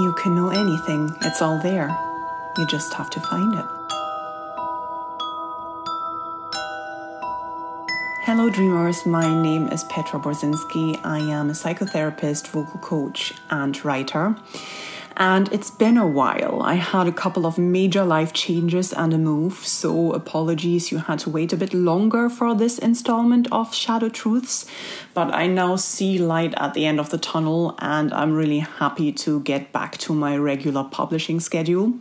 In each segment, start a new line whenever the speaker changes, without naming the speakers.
You can know anything, it's all there. You just have to find it. Hello, dreamers. My name is Petra Borzinski. I am a psychotherapist, vocal coach, and writer. And it's been a while. I had a couple of major life changes and a move, so apologies you had to wait a bit longer for this installment of Shadow Truths. But I now see light at the end of the tunnel, and I'm really happy to get back to my regular publishing schedule.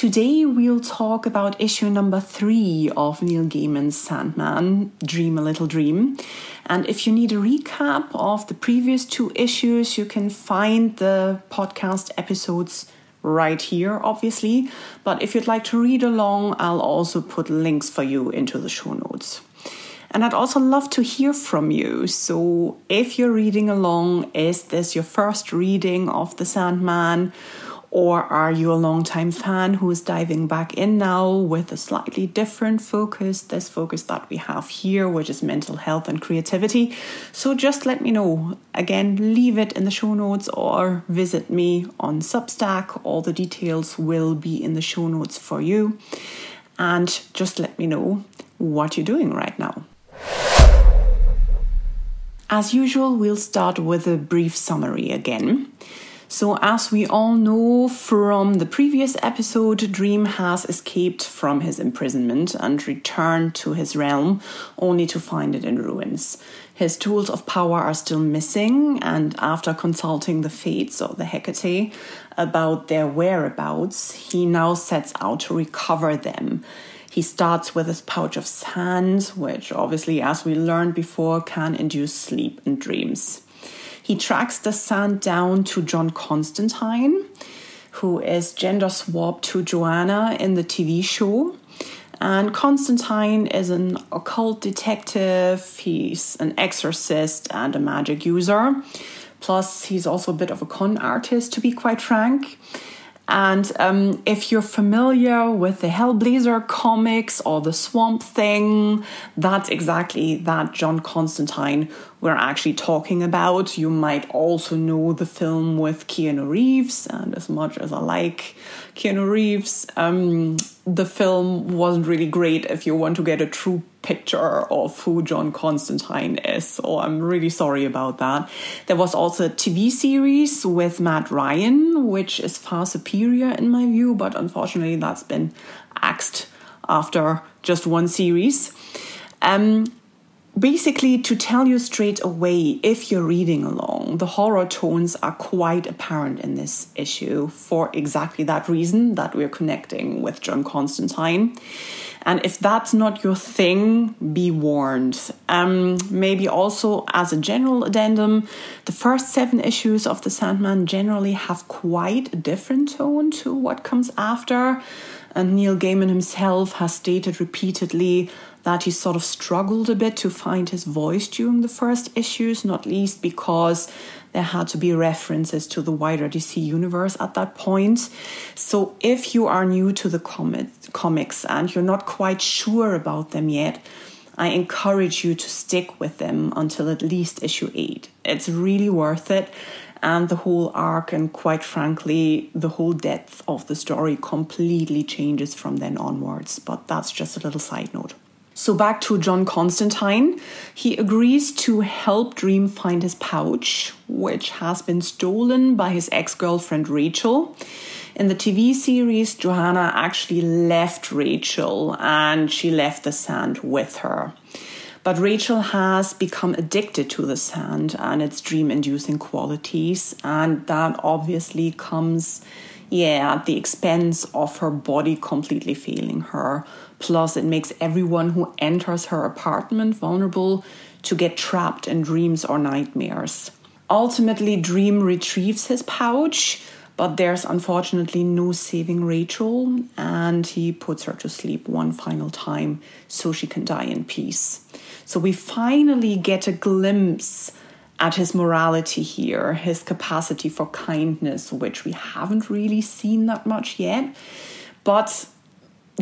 Today we'll talk about issue number three of Neil Gaiman's Sandman, Dream a Little Dream. And if you need a recap of the previous two issues, you can find the podcast episodes right here, obviously. But if you'd like to read along, I'll also put links for you into the show notes. And I'd also love to hear from you. So if you're reading along, is this your first reading of The Sandman? Or are you a long-time fan who is diving back in now with a slightly different focus, this focus that we have here, which is mental health and creativity? So just let me know. Again, leave it in the show notes or visit me on Substack. All the details will be in the show notes for you. And just let me know what you're doing right now. As usual, we'll start with a brief summary again. So, as we all know from the previous episode, Dream has escaped from his imprisonment and returned to his realm only to find it in ruins. His tools of power are still missing, and after consulting the fates or the Hecate about their whereabouts, he now sets out to recover them. He starts with his pouch of sand, which obviously, as we learned before, can induce sleep and dreams. He tracks the sand down to John Constantine, who is gender swapped to Johanna in the TV show. And Constantine is an occult detective, he's an exorcist and a magic user. Plus, he's also a bit of a con artist, to be quite frank. And um, if you're familiar with the Hellblazer comics or the Swamp Thing, that's exactly that John Constantine we're actually talking about. You might also know the film with Keanu Reeves, and as much as I like Keanu Reeves, um, the film wasn't really great if you want to get a true picture of who John Constantine is. So I'm really sorry about that. There was also a TV series with Matt Ryan, which is far superior in my view, but unfortunately that's been axed after just one series. Um, basically to tell you straight away if you're reading along the horror tones are quite apparent in this issue for exactly that reason that we're connecting with john constantine and if that's not your thing be warned. Um, maybe also as a general addendum the first seven issues of the sandman generally have quite a different tone to what comes after. And neil gaiman himself has stated repeatedly that he sort of struggled a bit to find his voice during the first issues, not least because there had to be references to the wider DC universe at that point. So if you are new to the comics and you're not quite sure about them yet, I encourage you to stick with them until at least issue 8. It's really worth it. And the whole arc, and quite frankly, the whole depth of the story completely changes from then onwards. But that's just a little side note. So back to John Constantine. He agrees to help Dream find his pouch, which has been stolen by his ex girlfriend Rachel. In the TV series, Johanna actually left Rachel and she left the sand with her. But Rachel has become addicted to the sand and its dream inducing qualities, and that obviously comes, yeah, at the expense of her body completely failing her Plus, it makes everyone who enters her apartment vulnerable to get trapped in dreams or nightmares. Ultimately, Dream retrieves his pouch, but there's unfortunately no saving Rachel, and he puts her to sleep one final time so she can die in peace. So we finally get a glimpse at his morality here, his capacity for kindness, which we haven't really seen that much yet. But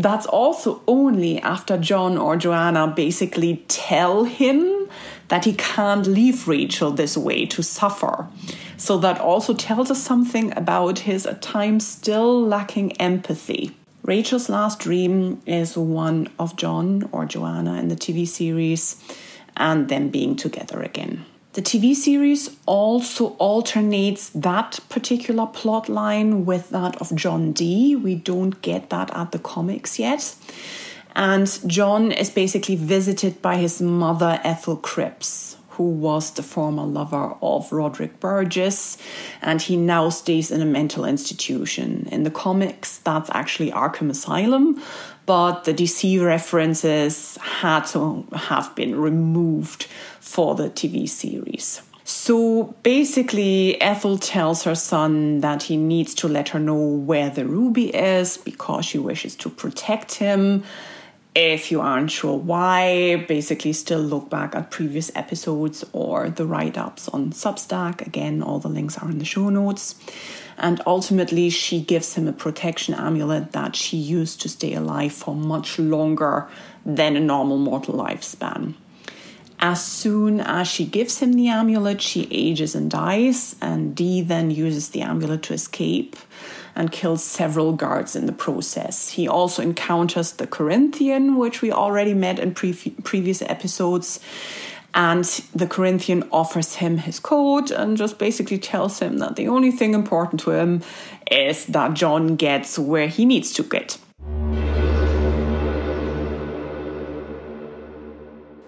that's also only after John or Johanna basically tell him that he can't leave Rachel this way to suffer. So that also tells us something about his at times still lacking empathy. Rachel's last dream is one of John or Johanna in the TV series and them being together again. The TV series also alternates that particular plot line with that of John Dee. We don't get that at the comics yet. And John is basically visited by his mother, Ethel Cripps, who was the former lover of Roderick Burgess, and he now stays in a mental institution. In the comics, that's actually Arkham Asylum, but the DC references had to have been removed for the TV series. So basically, Ethel tells her son that he needs to let her know where the ruby is because she wishes to protect him if you aren't sure why, basically still look back at previous episodes or the write ups on Substack. Again, all the links are in the show notes. And ultimately, she gives him a protection amulet that she used to stay alive for much longer than a normal mortal lifespan. As soon as she gives him the amulet, she ages and dies, and Dee then uses the amulet to escape and kills several guards in the process. He also encounters the Corinthian, which we already met in pre- previous episodes. And the Corinthian offers him his code and just basically tells him that the only thing important to him is that John gets where he needs to get.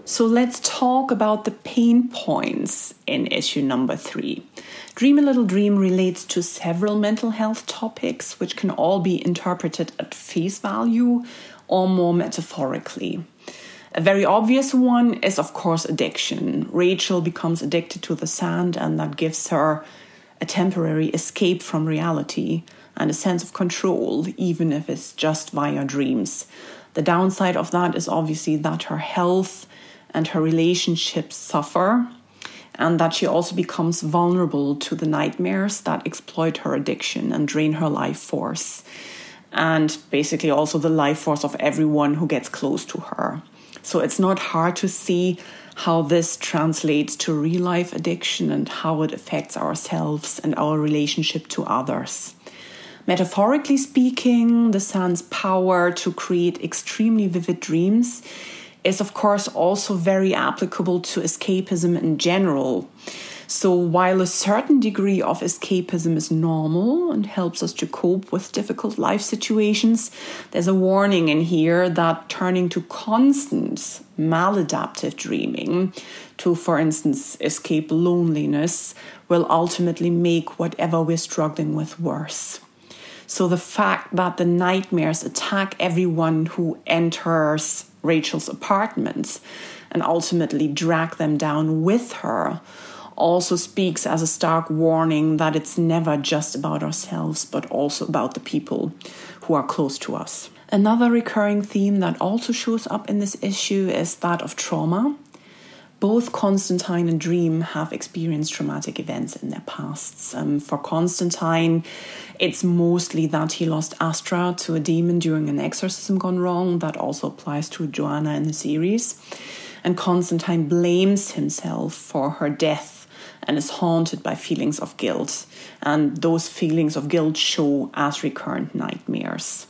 So let's talk about the pain points in issue number three. Dream a Little Dream relates to several mental health topics, which can all be interpreted at face value or more metaphorically. A very obvious one is, of course, addiction. Rachel becomes addicted to the sand, and that gives her a temporary escape from reality and a sense of control, even if it's just via dreams. The downside of that is obviously that her health and her relationships suffer, and that she also becomes vulnerable to the nightmares that exploit her addiction and drain her life force, and basically also the life force of everyone who gets close to her. So it's not hard to see how this translates to real life addiction and how it affects ourselves and our relationship to others. Metaphorically speaking, the sun's power to create extremely vivid dreams is, of course, also very applicable to escapism in general. So, while a certain degree of escapism is normal and helps us to cope with difficult life situations, there's a warning in here that turning to constant maladaptive dreaming to, for instance, escape loneliness will ultimately make whatever we're struggling with worse. So, the fact that the nightmares attack everyone who enters Rachel's apartments and ultimately drag them down with her also speaks as a stark warning that it's never just about ourselves, but also about the people who are close to us. Another recurring theme that also shows up in this issue is that of trauma both Constantine and Dream have experienced traumatic events in their pasts. Um, for Constantine, it's mostly that he lost Astra to a demon during an exorcism gone wrong. That also applies to Johanna in the series. And Constantine blames himself for her death and is haunted by feelings of guilt. And those feelings of guilt show as recurrent nightmares.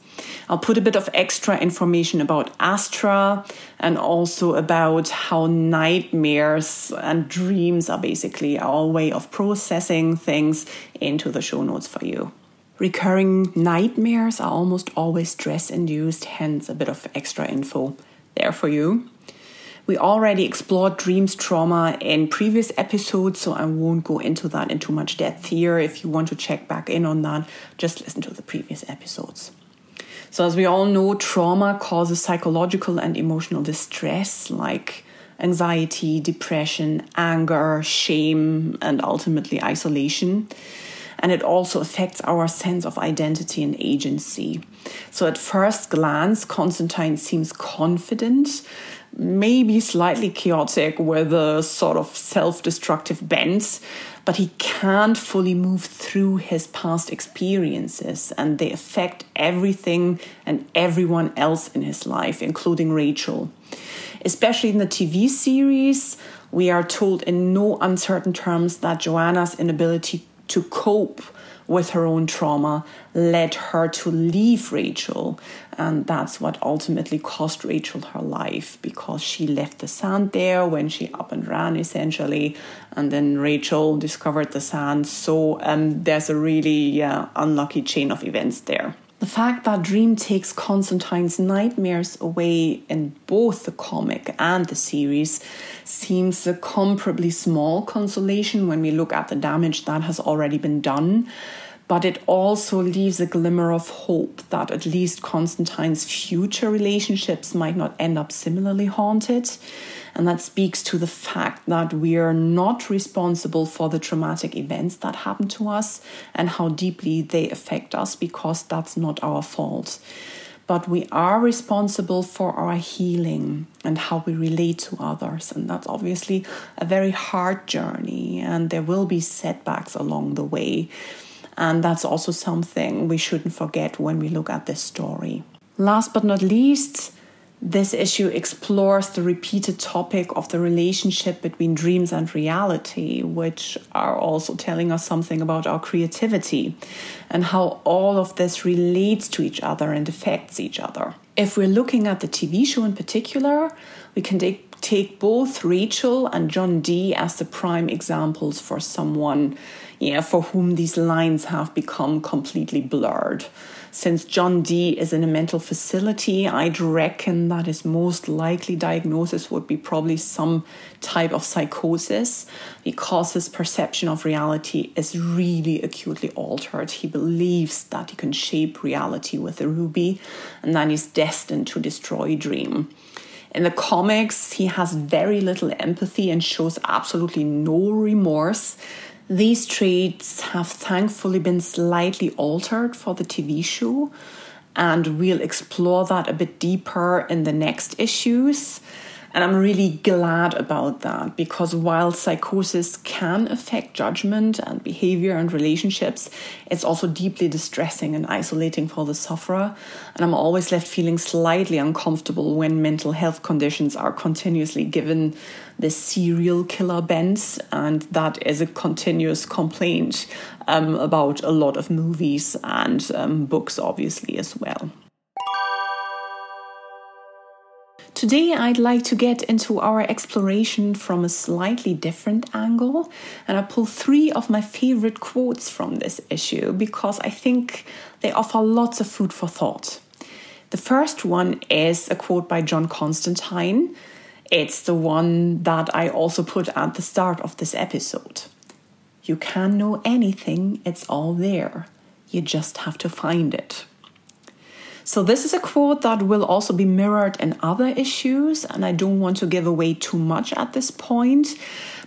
I'll put a bit of extra information about Astra and also about how nightmares and dreams are basically our way of processing things into the show notes for you. Recurring nightmares are almost always stress induced, hence, a bit of extra info there for you. We already explored dreams trauma in previous episodes, so I won't go into that in too much depth here. If you want to check back in on that, just listen to the previous episodes. So, as we all know, trauma causes psychological and emotional distress like anxiety, depression, anger, shame, and ultimately isolation. And it also affects our sense of identity and agency. So, at first glance, Constantine seems confident, maybe slightly chaotic with a sort of self destructive bent, but he can't fully move through his past experiences and they affect everything and everyone else in his life, including Rachel. Especially in the TV series, we are told in no uncertain terms that Johanna's inability to cope with her own trauma led her to leave Rachel. And that's what ultimately cost Rachel her life because she left the sand there when she up and ran essentially. And then Rachel discovered the sand. So um, there's a really uh, unlucky chain of events there. The fact that Dream takes Constantine's nightmares away in both the comic and the series seems a comparably small consolation when we look at the damage that has already been done. But it also leaves a glimmer of hope that at least Constantine's future relationships might not end up similarly haunted. And that speaks to the fact that we are not responsible for the traumatic events that happen to us and how deeply they affect us because that's not our fault. But we are responsible for our healing and how we relate to others. And that's obviously a very hard journey, and there will be setbacks along the way. And that's also something we shouldn't forget when we look at this story. Last but not least, this issue explores the repeated topic of the relationship between dreams and reality, which are also telling us something about our creativity and how all of this relates to each other and affects each other. If we're looking at the TV show in particular, we can take, take both Rachel and John Dee as the prime examples for someone yeah, for whom these lines have become completely blurred since John Dee is in a mental facility, I'd reckon that his most likely diagnosis would be probably some type of psychosis because his perception of reality is really acutely altered. He believes that he can shape reality with a ruby and that he's destined to destroy Dream. In the comics, he has very little empathy and shows absolutely no remorse. These traits have thankfully been slightly altered for the TV show, and we'll explore that a bit deeper in the next issues. And I'm really glad about that because while psychosis can affect judgment and behavior and relationships, it's also deeply distressing and isolating for the sufferer. And I'm always left feeling slightly uncomfortable when mental health conditions are continuously given the serial killer bent. And that is a continuous complaint um, about a lot of movies and um, books, obviously, as well. Today, I'd like to get into our exploration from a slightly different angle, and I pull three of my favorite quotes from this issue because I think they offer lots of food for thought. The first one is a quote by John Constantine. It's the one that I also put at the start of this episode. You can know anything, it's all there. You just have to find it. So, this is a quote that will also be mirrored in other issues, and I don't want to give away too much at this point,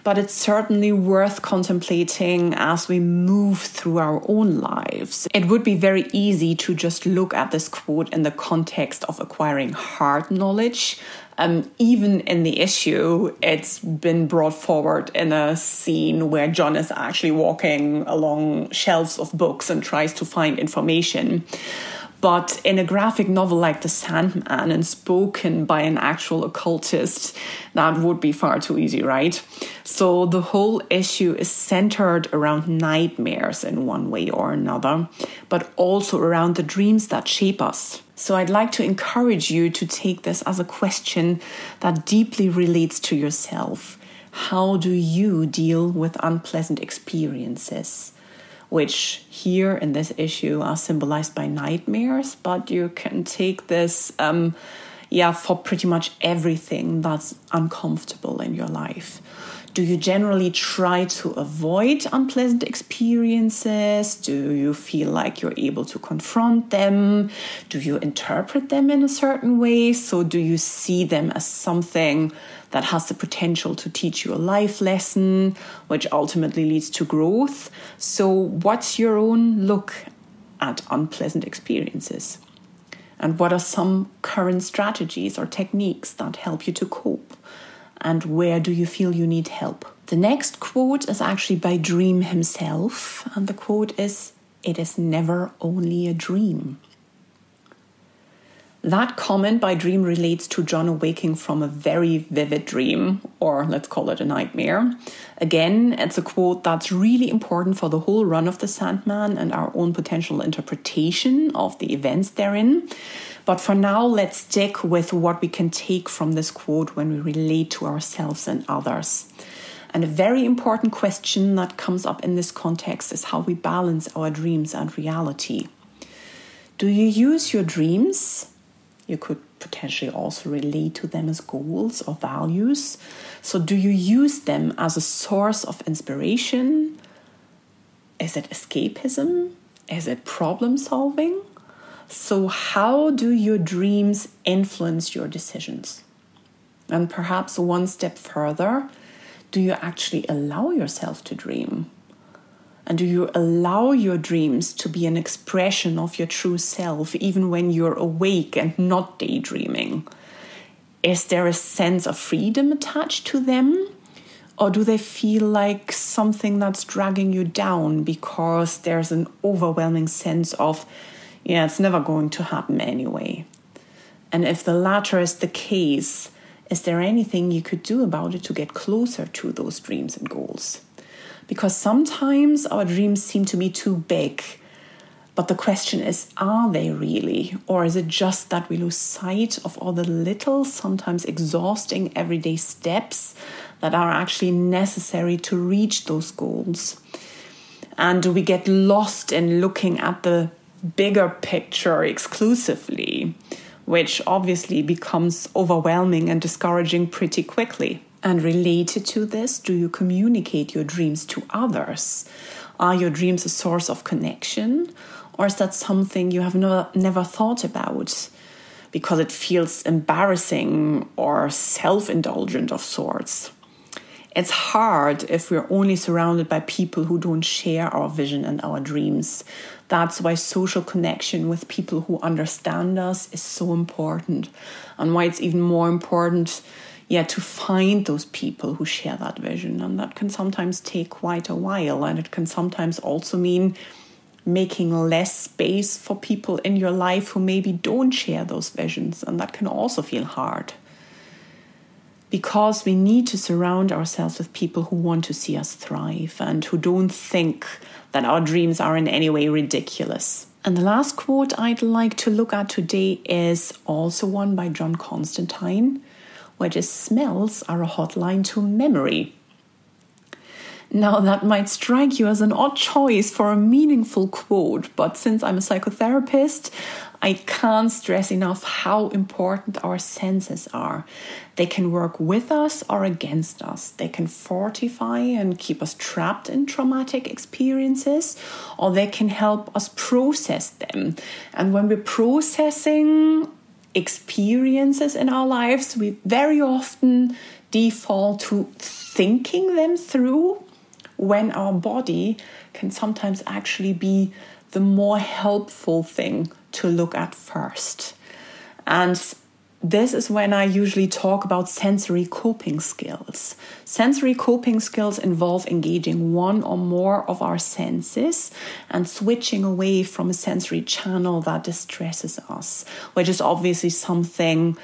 but it's certainly worth contemplating as we move through our own lives. It would be very easy to just look at this quote in the context of acquiring hard knowledge. Um, even in the issue, it's been brought forward in a scene where John is actually walking along shelves of books and tries to find information. But in a graphic novel like The Sandman and spoken by an actual occultist, that would be far too easy, right? So the whole issue is centered around nightmares in one way or another, but also around the dreams that shape us. So I'd like to encourage you to take this as a question that deeply relates to yourself. How do you deal with unpleasant experiences? Which here in this issue are symbolized by nightmares, but you can take this, um, yeah, for pretty much everything that's uncomfortable in your life. Do you generally try to avoid unpleasant experiences? Do you feel like you're able to confront them? Do you interpret them in a certain way? So, do you see them as something that has the potential to teach you a life lesson, which ultimately leads to growth. So, what's your own look at unpleasant experiences? And what are some current strategies or techniques that help you to cope? And where do you feel you need help? The next quote is actually by Dream himself, and the quote is It is never only a dream. That comment by Dream relates to John awaking from a very vivid dream, or let's call it a nightmare. Again, it's a quote that's really important for the whole run of the Sandman and our own potential interpretation of the events therein. But for now, let's stick with what we can take from this quote when we relate to ourselves and others. And a very important question that comes up in this context is how we balance our dreams and reality. Do you use your dreams you could potentially also relate to them as goals or values. So, do you use them as a source of inspiration? Is it escapism? Is it problem solving? So, how do your dreams influence your decisions? And perhaps one step further, do you actually allow yourself to dream? And do you allow your dreams to be an expression of your true self, even when you're awake and not daydreaming? Is there a sense of freedom attached to them? Or do they feel like something that's dragging you down because there's an overwhelming sense of, yeah, it's never going to happen anyway? And if the latter is the case, is there anything you could do about it to get closer to those dreams and goals? because sometimes our dreams seem to be too big. But the question is, are they really? Or is it just that we lose sight of all the little, sometimes exhausting everyday steps that are actually necessary to reach those goals? And do we get lost in looking at the bigger picture exclusively, which obviously becomes overwhelming and discouraging pretty quickly? And related to this, do you communicate your dreams to others? Are your dreams a source of connection? Or is that something you have never, never thought about because it feels embarrassing or self indulgent of sorts? It's hard if we're only surrounded by people who don't share our vision and our dreams. That's why social connection with people who understand us is so important, and why it's even more important yeah, to find those people who share that vision. And that can sometimes take quite a while. And it can sometimes also mean making less space for people in your life who maybe don't share those visions. And that can also feel hard. Because we need to surround ourselves with people who want to see us thrive and who don't think that our dreams are in any way ridiculous. And the last quote I'd like to look at today is also one by John Constantine which is smells are a hotline to memory. Now, that might strike you as an odd choice for a meaningful quote, but since I'm a psychotherapist, I can't stress enough how important our senses are. They can work with us or against us. They can fortify and keep us trapped in traumatic experiences, or they can help us process them. And when we're processing experiences in our lives, we very often default to thinking them through when our body can sometimes actually be the more helpful thing to look at first. And this is when I usually talk about sensory coping skills. Sensory coping skills involve engaging one or more of our senses and switching away from a sensory channel that distresses us, which is obviously something.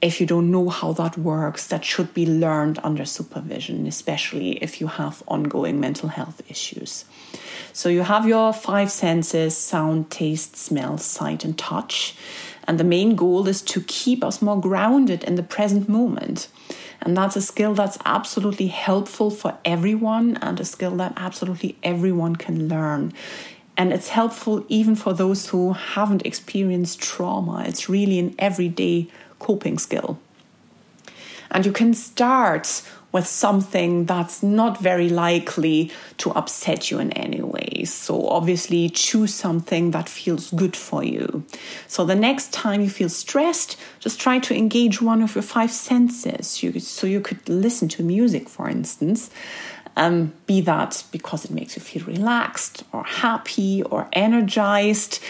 If you don't know how that works, that should be learned under supervision, especially if you have ongoing mental health issues. So, you have your five senses sound, taste, smell, sight, and touch. And the main goal is to keep us more grounded in the present moment. And that's a skill that's absolutely helpful for everyone and a skill that absolutely everyone can learn. And it's helpful even for those who haven't experienced trauma. It's really an everyday coping skill. And you can start with something that's not very likely to upset you in any way. So, obviously, choose something that feels good for you. So, the next time you feel stressed, just try to engage one of your five senses. You, so, you could listen to music, for instance. Um, be that because it makes you feel relaxed or happy or energized.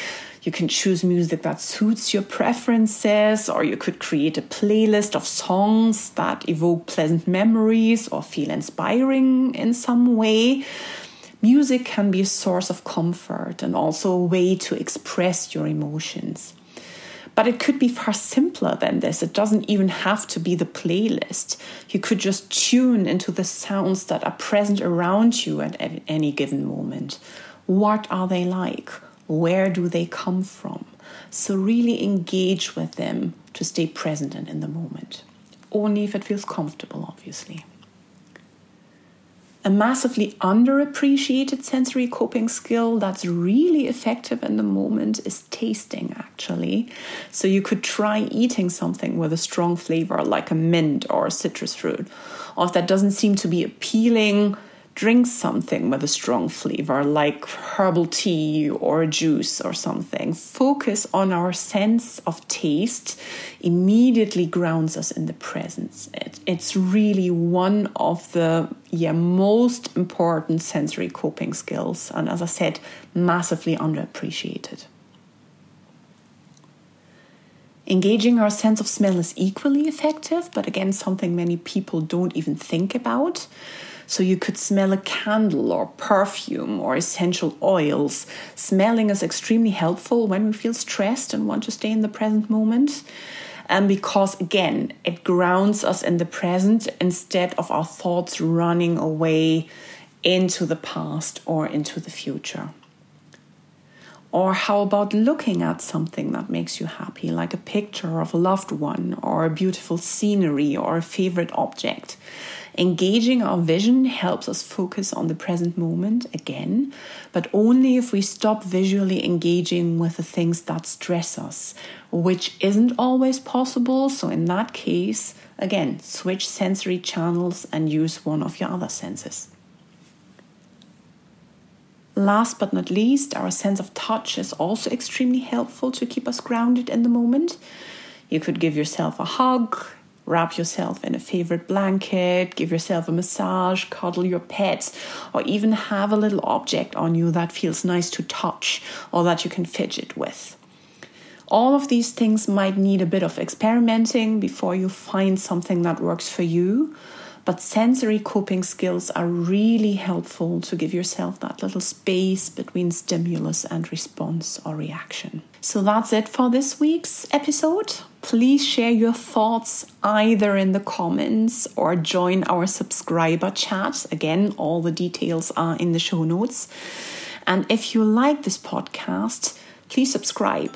You can choose music that suits your preferences, or you could create a playlist of songs that evoke pleasant memories or feel inspiring in some way. Music can be a source of comfort and also a way to express your emotions. But it could be far simpler than this. It doesn't even have to be the playlist. You could just tune into the sounds that are present around you at any given moment. What are they like? Where do they come from? So, really engage with them to stay present and in the moment. Only if it feels comfortable, obviously. A massively underappreciated sensory coping skill that's really effective in the moment is tasting, actually. So you could try eating something with a strong flavor like a mint or a citrus fruit. Or if that doesn't seem to be appealing, drink something with a strong flavor like herbal tea or juice or something. Focus on our sense of taste immediately grounds us in the presence. It, it's really one of the yeah, most important sensory coping skills, and as I said, massively underappreciated. Engaging our sense of smell is equally effective, but again, something many people don't even think about. So you could smell a candle or perfume or essential oils. Smelling is extremely helpful when we feel stressed and want to stay in the present moment. And because again, it grounds us in the present instead of our thoughts running away into the past or into the future. Or how about looking at something that makes you happy, like a picture of a loved one, or a beautiful scenery, or a favorite object? Engaging our vision helps us focus on the present moment again, but only if we stop visually engaging with the things that stress us, which isn't always possible. So, in that case, again, switch sensory channels and use one of your other senses. Last but not least, our sense of touch is also extremely helpful to keep us grounded in the moment. You could give yourself a hug, wrap yourself in a favorite blanket, give yourself a massage, cuddle your pets, or even have a little object on you that feels nice to touch or that you can fidget with. All of these things might need a bit of experimenting before you find something that works for you. But sensory coping skills are really helpful to give yourself that little space between stimulus and response or reaction. So that's it for this week's episode. Please share your thoughts either in the comments or join our subscriber chat. Again, all the details are in the show notes. And if you like this podcast, please subscribe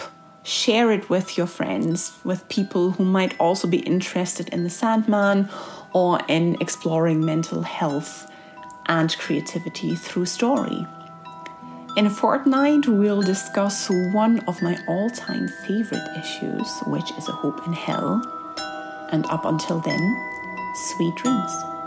share it with your friends, with people who might also be interested in the Sandman or in exploring mental health and creativity through story. In a fortnight, we'll discuss one of my all time favorite issues, which is A Hope in Hell. And up until then, sweet dreams.